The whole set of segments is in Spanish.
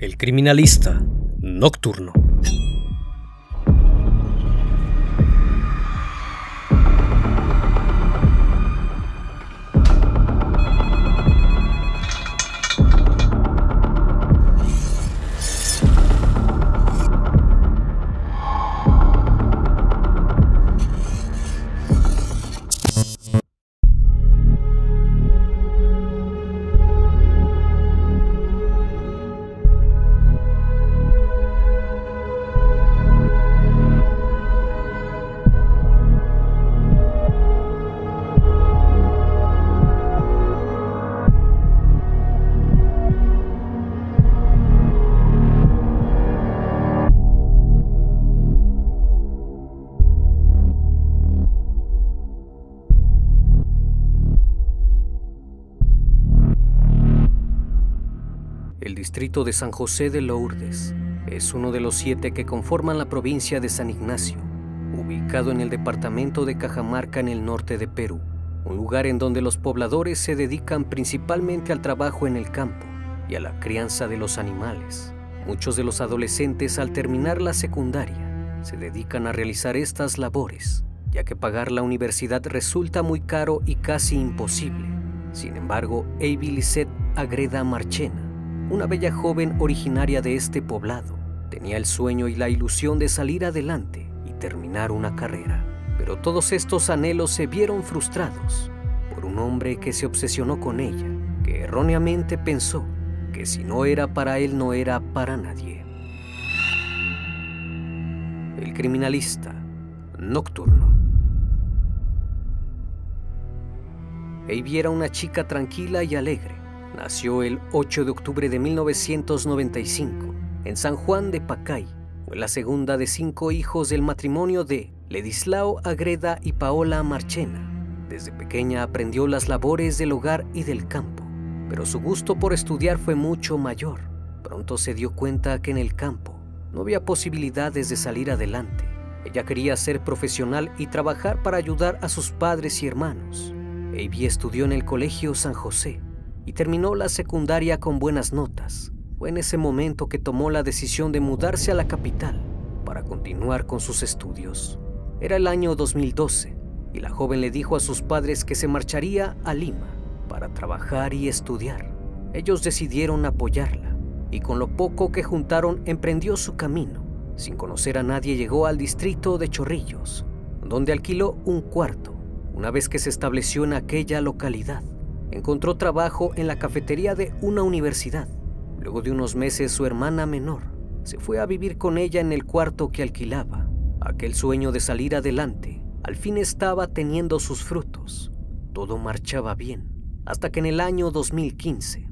El criminalista nocturno. Distrito de San José de Lourdes es uno de los siete que conforman la provincia de San Ignacio, ubicado en el departamento de Cajamarca en el norte de Perú, un lugar en donde los pobladores se dedican principalmente al trabajo en el campo y a la crianza de los animales. Muchos de los adolescentes al terminar la secundaria se dedican a realizar estas labores, ya que pagar la universidad resulta muy caro y casi imposible. Sin embargo, Avi Lisette Agreda Marchena una bella joven originaria de este poblado. Tenía el sueño y la ilusión de salir adelante y terminar una carrera. Pero todos estos anhelos se vieron frustrados por un hombre que se obsesionó con ella, que erróneamente pensó que si no era para él no era para nadie. El criminalista nocturno. Avi era una chica tranquila y alegre Nació el 8 de octubre de 1995 en San Juan de Pacay. Fue la segunda de cinco hijos del matrimonio de Ledislao Agreda y Paola Marchena. Desde pequeña aprendió las labores del hogar y del campo, pero su gusto por estudiar fue mucho mayor. Pronto se dio cuenta que en el campo no había posibilidades de salir adelante. Ella quería ser profesional y trabajar para ayudar a sus padres y hermanos. Avi estudió en el Colegio San José terminó la secundaria con buenas notas. Fue en ese momento que tomó la decisión de mudarse a la capital para continuar con sus estudios. Era el año 2012 y la joven le dijo a sus padres que se marcharía a Lima para trabajar y estudiar. Ellos decidieron apoyarla y con lo poco que juntaron emprendió su camino. Sin conocer a nadie llegó al distrito de Chorrillos, donde alquiló un cuarto una vez que se estableció en aquella localidad encontró trabajo en la cafetería de una universidad. Luego de unos meses su hermana menor se fue a vivir con ella en el cuarto que alquilaba. Aquel sueño de salir adelante al fin estaba teniendo sus frutos. Todo marchaba bien, hasta que en el año 2015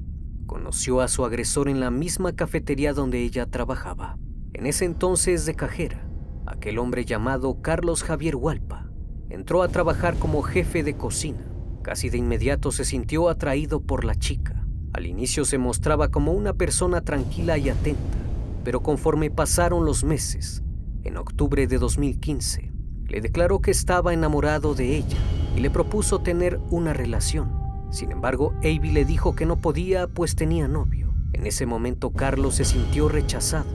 conoció a su agresor en la misma cafetería donde ella trabajaba. En ese entonces de cajera, aquel hombre llamado Carlos Javier Hualpa entró a trabajar como jefe de cocina Casi de inmediato se sintió atraído por la chica. Al inicio se mostraba como una persona tranquila y atenta, pero conforme pasaron los meses, en octubre de 2015, le declaró que estaba enamorado de ella y le propuso tener una relación. Sin embargo, Avi le dijo que no podía pues tenía novio. En ese momento Carlos se sintió rechazado,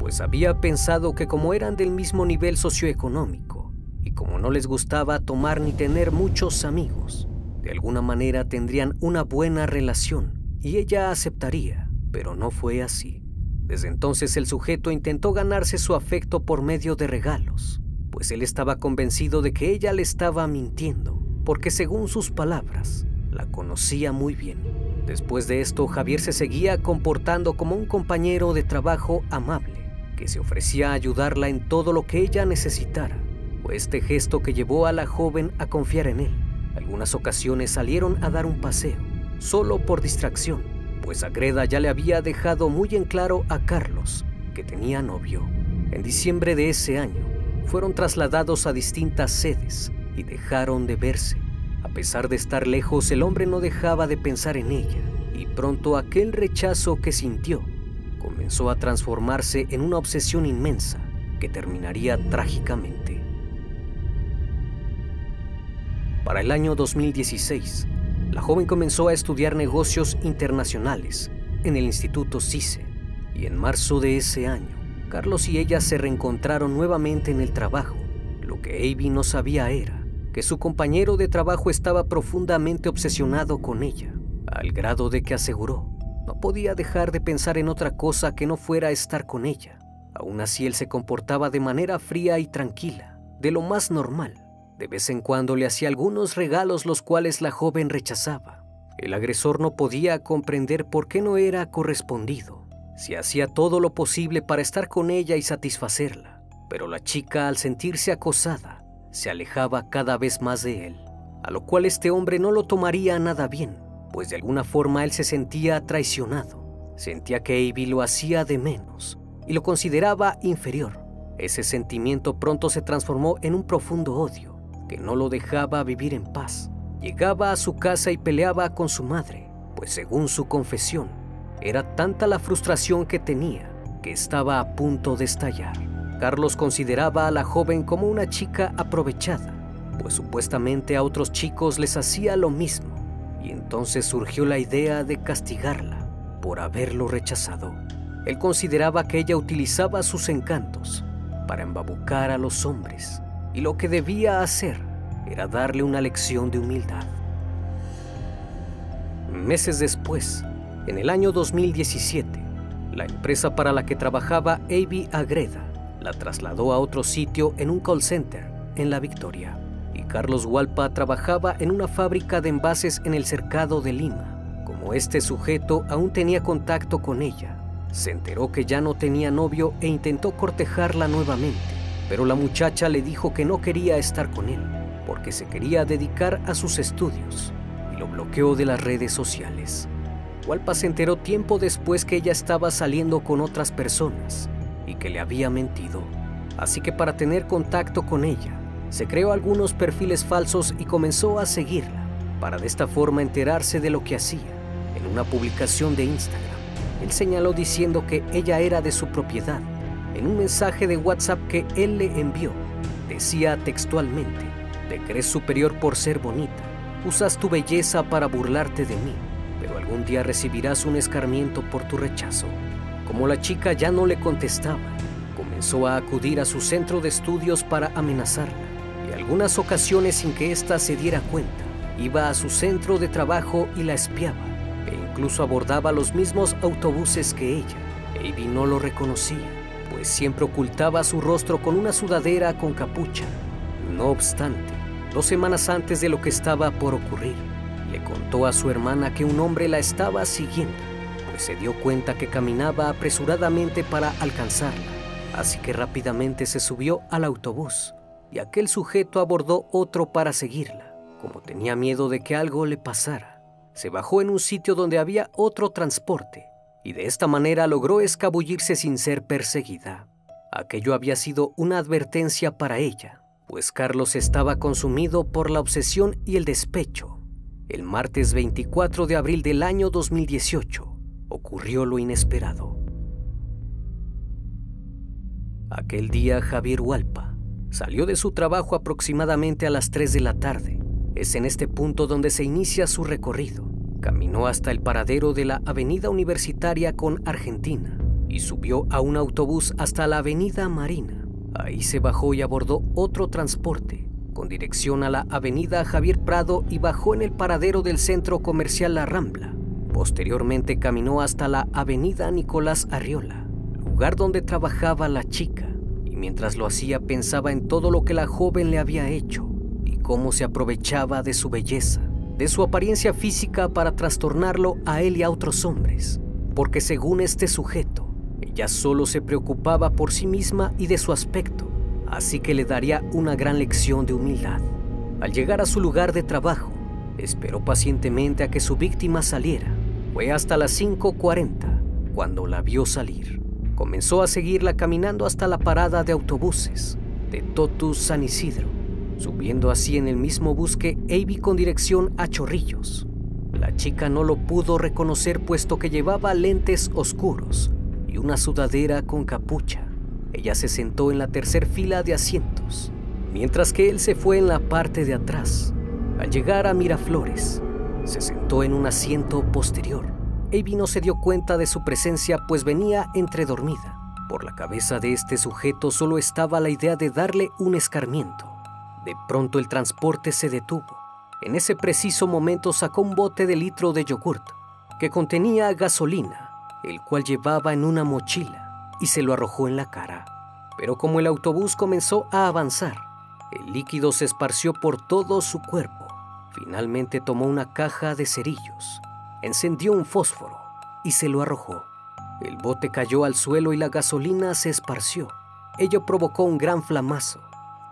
pues había pensado que como eran del mismo nivel socioeconómico y como no les gustaba tomar ni tener muchos amigos, de alguna manera tendrían una buena relación y ella aceptaría, pero no fue así. Desde entonces el sujeto intentó ganarse su afecto por medio de regalos, pues él estaba convencido de que ella le estaba mintiendo, porque según sus palabras, la conocía muy bien. Después de esto, Javier se seguía comportando como un compañero de trabajo amable, que se ofrecía a ayudarla en todo lo que ella necesitara. Fue este gesto que llevó a la joven a confiar en él algunas ocasiones salieron a dar un paseo, solo por distracción, pues Agreda ya le había dejado muy en claro a Carlos que tenía novio. En diciembre de ese año, fueron trasladados a distintas sedes y dejaron de verse. A pesar de estar lejos, el hombre no dejaba de pensar en ella y pronto aquel rechazo que sintió comenzó a transformarse en una obsesión inmensa que terminaría trágicamente. Para el año 2016, la joven comenzó a estudiar negocios internacionales en el Instituto CICE. y en marzo de ese año, Carlos y ella se reencontraron nuevamente en el trabajo. Lo que Avi no sabía era que su compañero de trabajo estaba profundamente obsesionado con ella, al grado de que aseguró no podía dejar de pensar en otra cosa que no fuera estar con ella. Aún así él se comportaba de manera fría y tranquila, de lo más normal. De vez en cuando le hacía algunos regalos los cuales la joven rechazaba. El agresor no podía comprender por qué no era correspondido. Se hacía todo lo posible para estar con ella y satisfacerla, pero la chica al sentirse acosada se alejaba cada vez más de él, a lo cual este hombre no lo tomaría nada bien, pues de alguna forma él se sentía traicionado. Sentía que Avi lo hacía de menos y lo consideraba inferior. Ese sentimiento pronto se transformó en un profundo odio que no lo dejaba vivir en paz. Llegaba a su casa y peleaba con su madre, pues según su confesión, era tanta la frustración que tenía que estaba a punto de estallar. Carlos consideraba a la joven como una chica aprovechada, pues supuestamente a otros chicos les hacía lo mismo, y entonces surgió la idea de castigarla por haberlo rechazado. Él consideraba que ella utilizaba sus encantos para embabucar a los hombres y lo que debía hacer era darle una lección de humildad. Meses después, en el año 2017, la empresa para la que trabajaba Avi Agreda la trasladó a otro sitio en un call center en La Victoria y Carlos Hualpa trabajaba en una fábrica de envases en el cercado de Lima. Como este sujeto aún tenía contacto con ella, se enteró que ya no tenía novio e intentó cortejarla nuevamente, pero la muchacha le dijo que no quería estar con él porque se quería dedicar a sus estudios y lo bloqueó de las redes sociales. Walpa se enteró tiempo después que ella estaba saliendo con otras personas y que le había mentido. Así que para tener contacto con ella, se creó algunos perfiles falsos y comenzó a seguirla, para de esta forma enterarse de lo que hacía. En una publicación de Instagram, él señaló diciendo que ella era de su propiedad. En un mensaje de WhatsApp que él le envió, decía textualmente, te crees superior por ser bonita, usas tu belleza para burlarte de mí, pero algún día recibirás un escarmiento por tu rechazo. Como la chica ya no le contestaba, comenzó a acudir a su centro de estudios para amenazarla, y algunas ocasiones sin que ésta se diera cuenta, iba a su centro de trabajo y la espiaba incluso abordaba los mismos autobuses que ella. Avi no lo reconocía, pues siempre ocultaba su rostro con una sudadera con capucha. No obstante, dos semanas antes de lo que estaba por ocurrir, le contó a su hermana que un hombre la estaba siguiendo, pues se dio cuenta que caminaba apresuradamente para alcanzarla. Así que rápidamente se subió al autobús y aquel sujeto abordó otro para seguirla, como tenía miedo de que algo le pasara se bajó en un sitio donde había otro transporte y de esta manera logró escabullirse sin ser perseguida. Aquello había sido una advertencia para ella, pues Carlos estaba consumido por la obsesión y el despecho. El martes 24 de abril del año 2018 ocurrió lo inesperado. Aquel día Javier Hualpa salió de su trabajo aproximadamente a las 3 de la tarde es en este punto donde se inicia su recorrido. Caminó hasta el paradero de la Avenida Universitaria con Argentina y subió a un autobús hasta la Avenida Marina. Ahí se bajó y abordó otro transporte con dirección a la Avenida Javier Prado y bajó en el paradero del centro comercial La Rambla. Posteriormente caminó hasta la Avenida Nicolás Arriola, lugar donde trabajaba la chica, y mientras lo hacía pensaba en todo lo que la joven le había hecho cómo se aprovechaba de su belleza, de su apariencia física para trastornarlo a él y a otros hombres, porque según este sujeto, ella solo se preocupaba por sí misma y de su aspecto, así que le daría una gran lección de humildad. Al llegar a su lugar de trabajo, esperó pacientemente a que su víctima saliera. Fue hasta las 5.40 cuando la vio salir. Comenzó a seguirla caminando hasta la parada de autobuses de Totus San Isidro subiendo así en el mismo bus que Avi con dirección a Chorrillos. La chica no lo pudo reconocer puesto que llevaba lentes oscuros y una sudadera con capucha. Ella se sentó en la tercer fila de asientos, mientras que él se fue en la parte de atrás. Al llegar a Miraflores, se sentó en un asiento posterior Avi no se dio cuenta de su presencia pues venía entredormida. Por la cabeza de este sujeto solo estaba la idea de darle un escarmiento. De pronto el transporte se detuvo. En ese preciso momento sacó un bote de litro de yogurt que contenía gasolina, el cual llevaba en una mochila, y se lo arrojó en la cara. Pero como el autobús comenzó a avanzar, el líquido se esparció por todo su cuerpo. Finalmente tomó una caja de cerillos, encendió un fósforo y se lo arrojó. El bote cayó al suelo y la gasolina se esparció. Ello provocó un gran flamazo,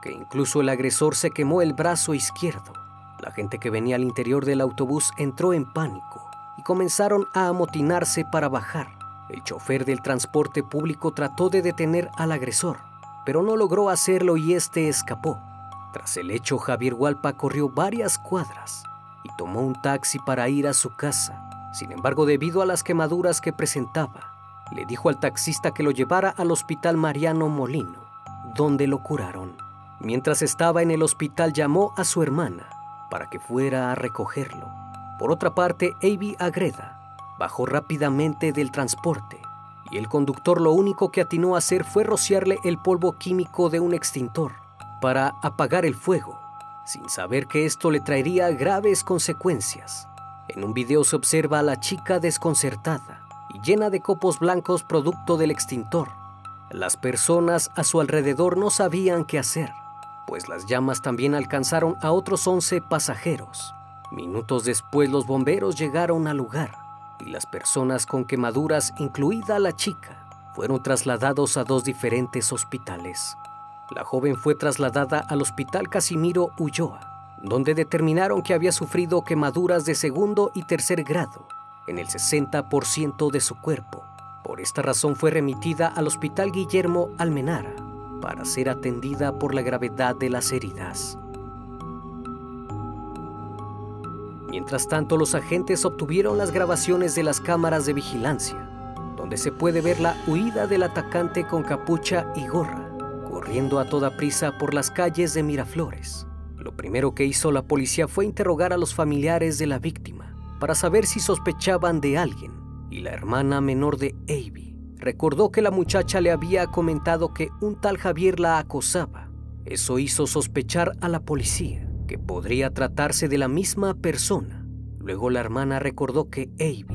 que incluso el agresor se quemó el brazo izquierdo. La gente que venía al interior del autobús entró en pánico y comenzaron a amotinarse para bajar. El chofer del transporte público trató de detener al agresor, pero no logró hacerlo y este escapó. Tras el hecho, Javier Hualpa corrió varias cuadras y tomó un taxi para ir a su casa. Sin embargo, debido a las quemaduras que presentaba, le dijo al taxista que lo llevara al hospital Mariano Molino, donde lo curaron. Mientras estaba en el hospital llamó a su hermana para que fuera a recogerlo. Por otra parte, Avi Agreda bajó rápidamente del transporte y el conductor lo único que atinó a hacer fue rociarle el polvo químico de un extintor para apagar el fuego, sin saber que esto le traería graves consecuencias. En un video se observa a la chica desconcertada y llena de copos blancos producto del extintor. Las personas a su alrededor no sabían qué hacer, pues las llamas también alcanzaron a otros 11 pasajeros. Minutos después los bomberos llegaron al lugar y las personas con quemaduras, incluida la chica, fueron trasladados a dos diferentes hospitales. La joven fue trasladada al Hospital Casimiro Ulloa, donde determinaron que había sufrido quemaduras de segundo y tercer grado en el 60% de su cuerpo. Por esta razón fue remitida al Hospital Guillermo Almenara para ser atendida por la gravedad de las heridas. Mientras tanto, los agentes obtuvieron las grabaciones de las cámaras de vigilancia, donde se puede ver la huida del atacante con capucha y gorra corriendo a toda prisa por las calles de Miraflores. Lo primero que hizo la policía fue interrogar a los familiares de la víctima para saber si sospechaban de alguien. Y la hermana menor de Avi recordó que la muchacha le había comentado que un tal Javier la acosaba. Eso hizo sospechar a la policía que podría tratarse de la misma persona. Luego la hermana recordó que Avi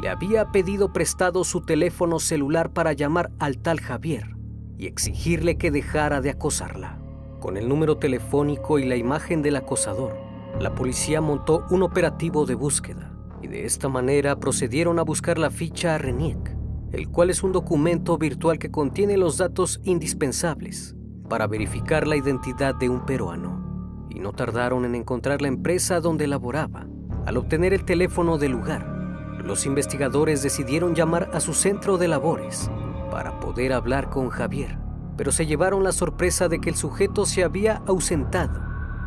le había pedido prestado su teléfono celular para llamar al tal Javier y exigirle que dejara de acosarla. Con el número telefónico y la imagen del acosador, la policía montó un operativo de búsqueda y de esta manera procedieron a buscar la ficha RENIEC, el cual es un documento virtual que contiene los datos indispensables para verificar la identidad de un peruano. Y no tardaron en encontrar la empresa donde laboraba. Al obtener el teléfono del lugar, los investigadores decidieron llamar a su centro de labores para poder hablar con Javier, pero se llevaron la sorpresa de que el sujeto se había ausentado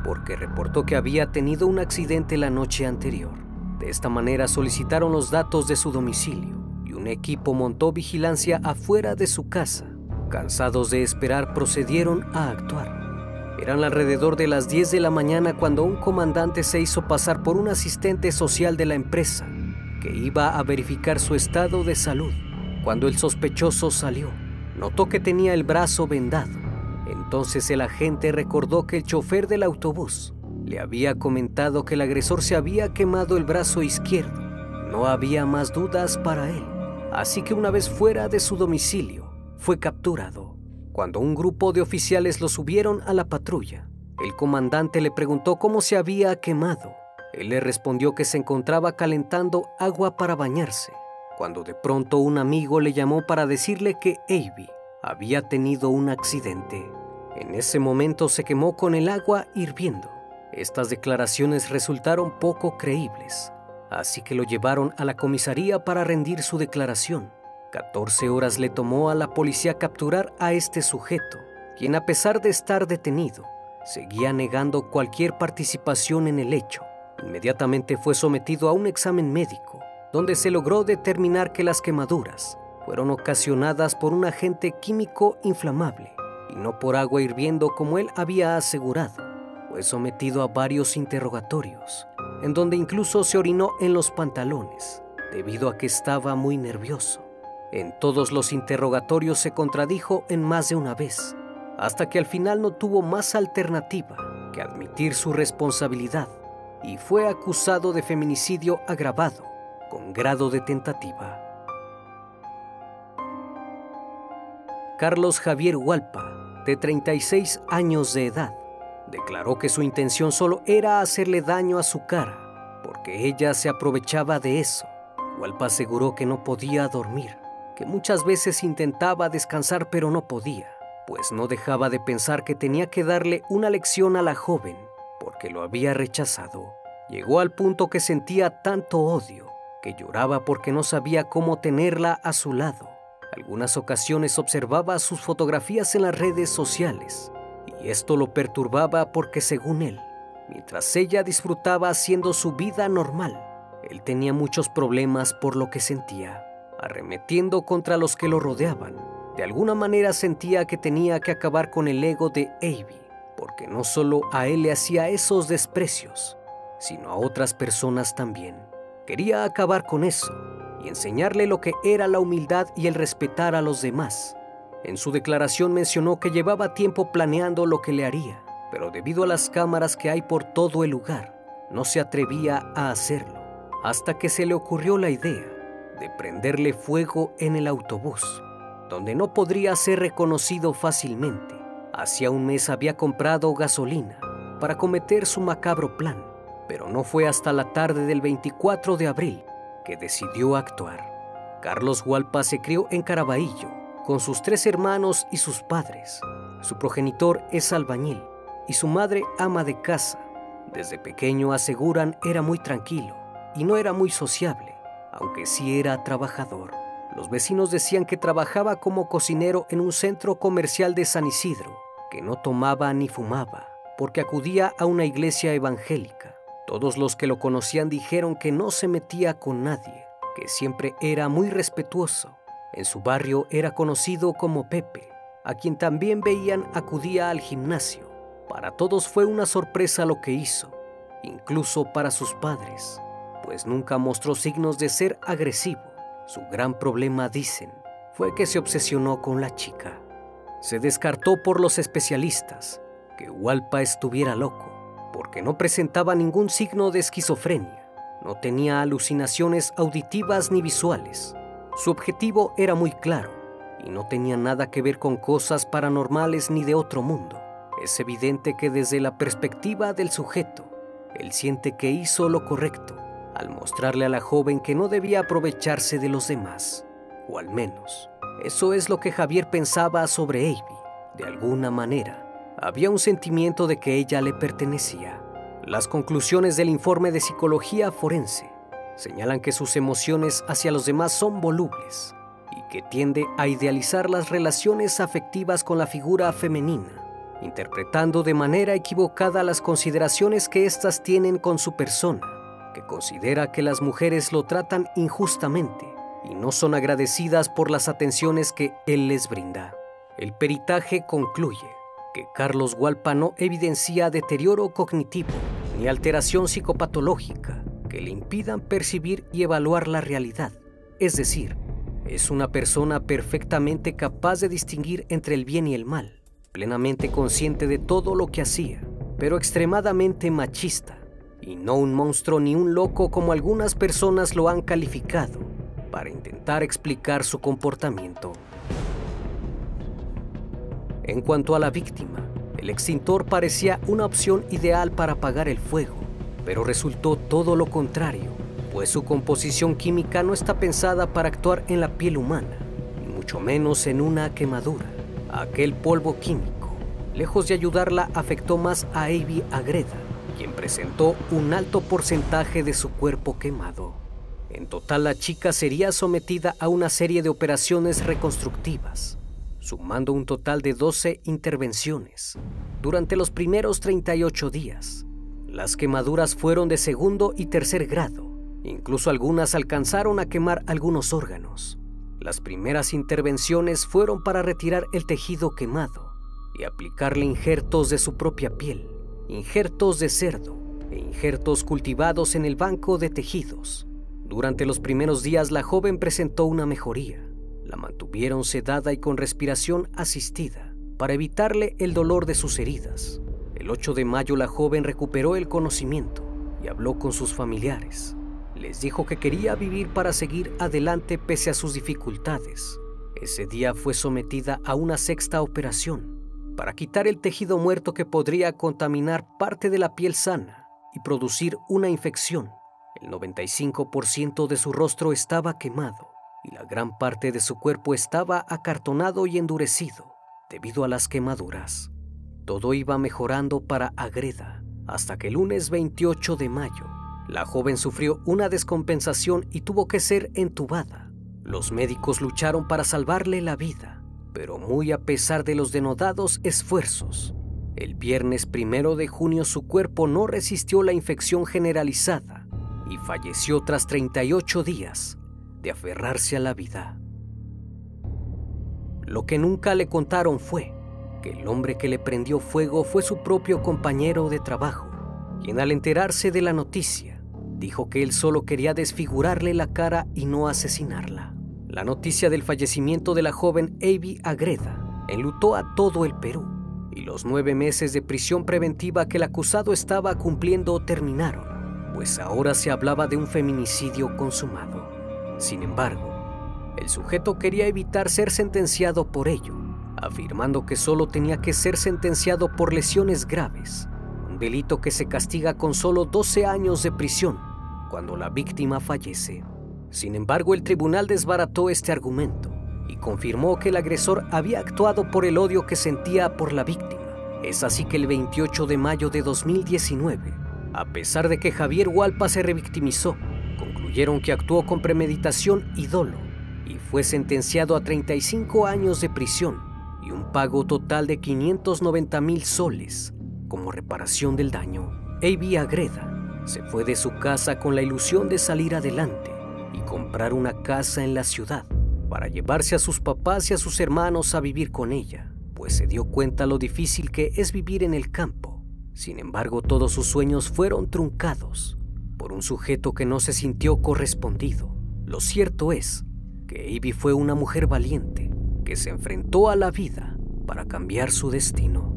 porque reportó que había tenido un accidente la noche anterior. De esta manera solicitaron los datos de su domicilio un equipo montó vigilancia afuera de su casa. Cansados de esperar, procedieron a actuar. Eran alrededor de las 10 de la mañana cuando un comandante se hizo pasar por un asistente social de la empresa que iba a verificar su estado de salud. Cuando el sospechoso salió, notó que tenía el brazo vendado. Entonces el agente recordó que el chofer del autobús le había comentado que el agresor se había quemado el brazo izquierdo. No había más dudas para él. Así que una vez fuera de su domicilio, fue capturado. Cuando un grupo de oficiales lo subieron a la patrulla, el comandante le preguntó cómo se había quemado. Él le respondió que se encontraba calentando agua para bañarse cuando de pronto un amigo le llamó para decirle que Avi había tenido un accidente. En ese momento se quemó con el agua hirviendo. Estas declaraciones resultaron poco creíbles, así que lo llevaron a la comisaría para rendir su declaración. 14 horas le tomó a la policía capturar a este sujeto, quien a pesar de estar detenido, seguía negando cualquier participación en el hecho. Inmediatamente fue sometido a un examen médico donde se logró determinar que las quemaduras fueron ocasionadas por un agente químico inflamable y no por agua hirviendo como él había asegurado. Fue sometido a varios interrogatorios, en donde incluso se orinó en los pantalones debido a que estaba muy nervioso. En todos los interrogatorios se contradijo en más de una vez, hasta que al final no tuvo más alternativa que admitir su responsabilidad y fue acusado de feminicidio agravado con grado de tentativa. Carlos Javier Hualpa, de 36 años de edad, declaró que su intención solo era hacerle daño a su cara, porque ella se aprovechaba de eso. Hualpa aseguró que no podía dormir, que muchas veces intentaba descansar pero no podía, pues no dejaba de pensar que tenía que darle una lección a la joven, porque lo había rechazado. Llegó al punto que sentía tanto odio, que lloraba porque no sabía cómo tenerla a su lado algunas ocasiones observaba sus fotografías en las redes sociales y esto lo perturbaba porque según él, mientras ella disfrutaba haciendo su vida normal, él tenía muchos problemas por lo que sentía, arremetiendo contra los que lo rodeaban. De alguna manera sentía que tenía que acabar con el ego de Avi, porque no solo a él le hacía esos desprecios, sino a otras personas también. Quería acabar con eso enseñarle lo que era la humildad y el respetar a los demás. En su declaración mencionó que llevaba tiempo planeando lo que le haría, pero debido a las cámaras que hay por todo el lugar, no se atrevía a hacerlo, hasta que se le ocurrió la idea de prenderle fuego en el autobús, donde no podría ser reconocido fácilmente. Hacía un mes había comprado gasolina para cometer su macabro plan, pero no fue hasta la tarde del 24 de abril que decidió actuar. Carlos Hualpa se crió en Caraballo con sus tres hermanos y sus padres. Su progenitor es albañil y su madre ama de casa. Desde pequeño aseguran era muy tranquilo y no era muy sociable, aunque sí era trabajador. Los vecinos decían que trabajaba como cocinero en un centro comercial de San Isidro, que no tomaba ni fumaba, porque acudía a una iglesia evangélica. Todos los que lo conocían dijeron que no se metía con nadie, que siempre era muy respetuoso. En su barrio era conocido como Pepe, a quien también veían acudía al gimnasio. Para todos fue una sorpresa lo que hizo, incluso para sus padres, pues nunca mostró signos de ser agresivo. Su gran problema, dicen, fue que se obsesionó con la chica. Se descartó por los especialistas que Walpa estuviera loco porque no presentaba ningún signo de esquizofrenia, no tenía alucinaciones auditivas ni visuales. Su objetivo era muy claro y no tenía nada que ver con cosas paranormales ni de otro mundo. Es evidente que desde la perspectiva del sujeto, él siente que hizo lo correcto al mostrarle a la joven que no debía aprovecharse de los demás, o al menos eso es lo que Javier pensaba sobre Avi. De alguna manera, había un sentimiento de que ella le pertenecía. Las conclusiones del informe de psicología forense señalan que sus emociones hacia los demás son volubles y que tiende a idealizar las relaciones afectivas con la figura femenina, interpretando de manera equivocada las consideraciones que éstas tienen con su persona, que considera que las mujeres lo tratan injustamente y no son agradecidas por las atenciones que él les brinda. El peritaje concluye que Carlos Hualpa no evidencia deterioro cognitivo ni alteración psicopatológica que le impidan percibir y evaluar la realidad. Es decir, es una persona perfectamente capaz de distinguir entre el bien y el mal, plenamente consciente de todo lo que hacía, pero extremadamente machista, y no un monstruo ni un loco como algunas personas lo han calificado, para intentar explicar su comportamiento. En cuanto a la víctima, el extintor parecía una opción ideal para apagar el fuego, pero resultó todo lo contrario, pues su composición química no está pensada para actuar en la piel humana, y mucho menos en una quemadura. Aquel polvo químico, lejos de ayudarla, afectó más a Avi Agreda, quien presentó un alto porcentaje de su cuerpo quemado. En total, la chica sería sometida a una serie de operaciones reconstructivas, sumando un total de 12 intervenciones durante los primeros 38 días. Las quemaduras fueron de segundo y tercer grado, incluso algunas alcanzaron a quemar algunos órganos. Las primeras intervenciones fueron para retirar el tejido quemado y aplicarle injertos de su propia piel, injertos de cerdo e injertos cultivados en el banco de tejidos. Durante los primeros días la joven presentó una mejoría. La mantuvieron sedada y con respiración asistida para evitarle el dolor de sus heridas. El 8 de mayo la joven recuperó el conocimiento y habló con sus familiares. Les dijo que quería vivir para seguir adelante pese a sus dificultades. Ese día fue sometida a una sexta operación para quitar el tejido muerto que podría contaminar parte de la piel sana y producir una infección. El 95% de su rostro estaba quemado y la gran parte de su cuerpo estaba acartonado y endurecido debido a las quemaduras. Todo iba mejorando para Agreda hasta que el lunes 28 de mayo la joven sufrió una descompensación y tuvo que ser entubada. Los médicos lucharon para salvarle la vida, pero muy a pesar de los denodados esfuerzos, el viernes primero de junio su cuerpo no resistió la infección generalizada y falleció tras 38 días de aferrarse a la vida. Lo que nunca le contaron fue que el hombre que le prendió fuego fue su propio compañero de trabajo, quien al enterarse de la noticia dijo que él solo quería desfigurarle la cara y no asesinarla. La noticia del fallecimiento de la joven Avi Agreda enlutó a todo el Perú y los nueve meses de prisión preventiva que el acusado estaba cumpliendo terminaron, pues ahora se hablaba de un feminicidio consumado. Sin embargo, el sujeto quería evitar ser sentenciado por ello, afirmando que solo tenía que ser sentenciado por lesiones graves delito que se castiga con solo 12 años de prisión cuando la víctima fallece. Sin embargo, el tribunal desbarató este argumento y confirmó que el agresor había actuado por el odio que sentía por la víctima. Es así que el 28 de mayo de 2019, a pesar de que Javier Hualpa se revictimizó, concluyeron que actuó con premeditación y dolo y fue sentenciado a 35 años de prisión y un pago total de 590 mil soles como reparación del daño, Avi Agreda se fue de su casa con la ilusión de salir adelante y comprar una casa en la ciudad para llevarse a sus papás y a sus hermanos a vivir con ella, pues se dio cuenta lo difícil que es vivir en el campo. Sin embargo, todos sus sueños fueron truncados por un sujeto que no se sintió correspondido. Lo cierto es que Avi fue una mujer valiente que se enfrentó a la vida para cambiar su destino.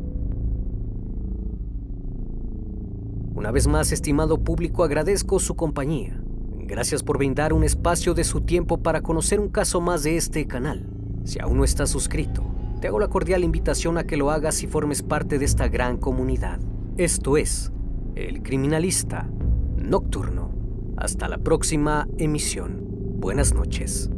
Una vez más, estimado público, agradezco su compañía. Gracias por brindar un espacio de su tiempo para conocer un caso más de este canal. Si aún no estás suscrito, te hago la cordial invitación a que lo hagas y formes parte de esta gran comunidad. Esto es El Criminalista Nocturno. Hasta la próxima emisión. Buenas noches.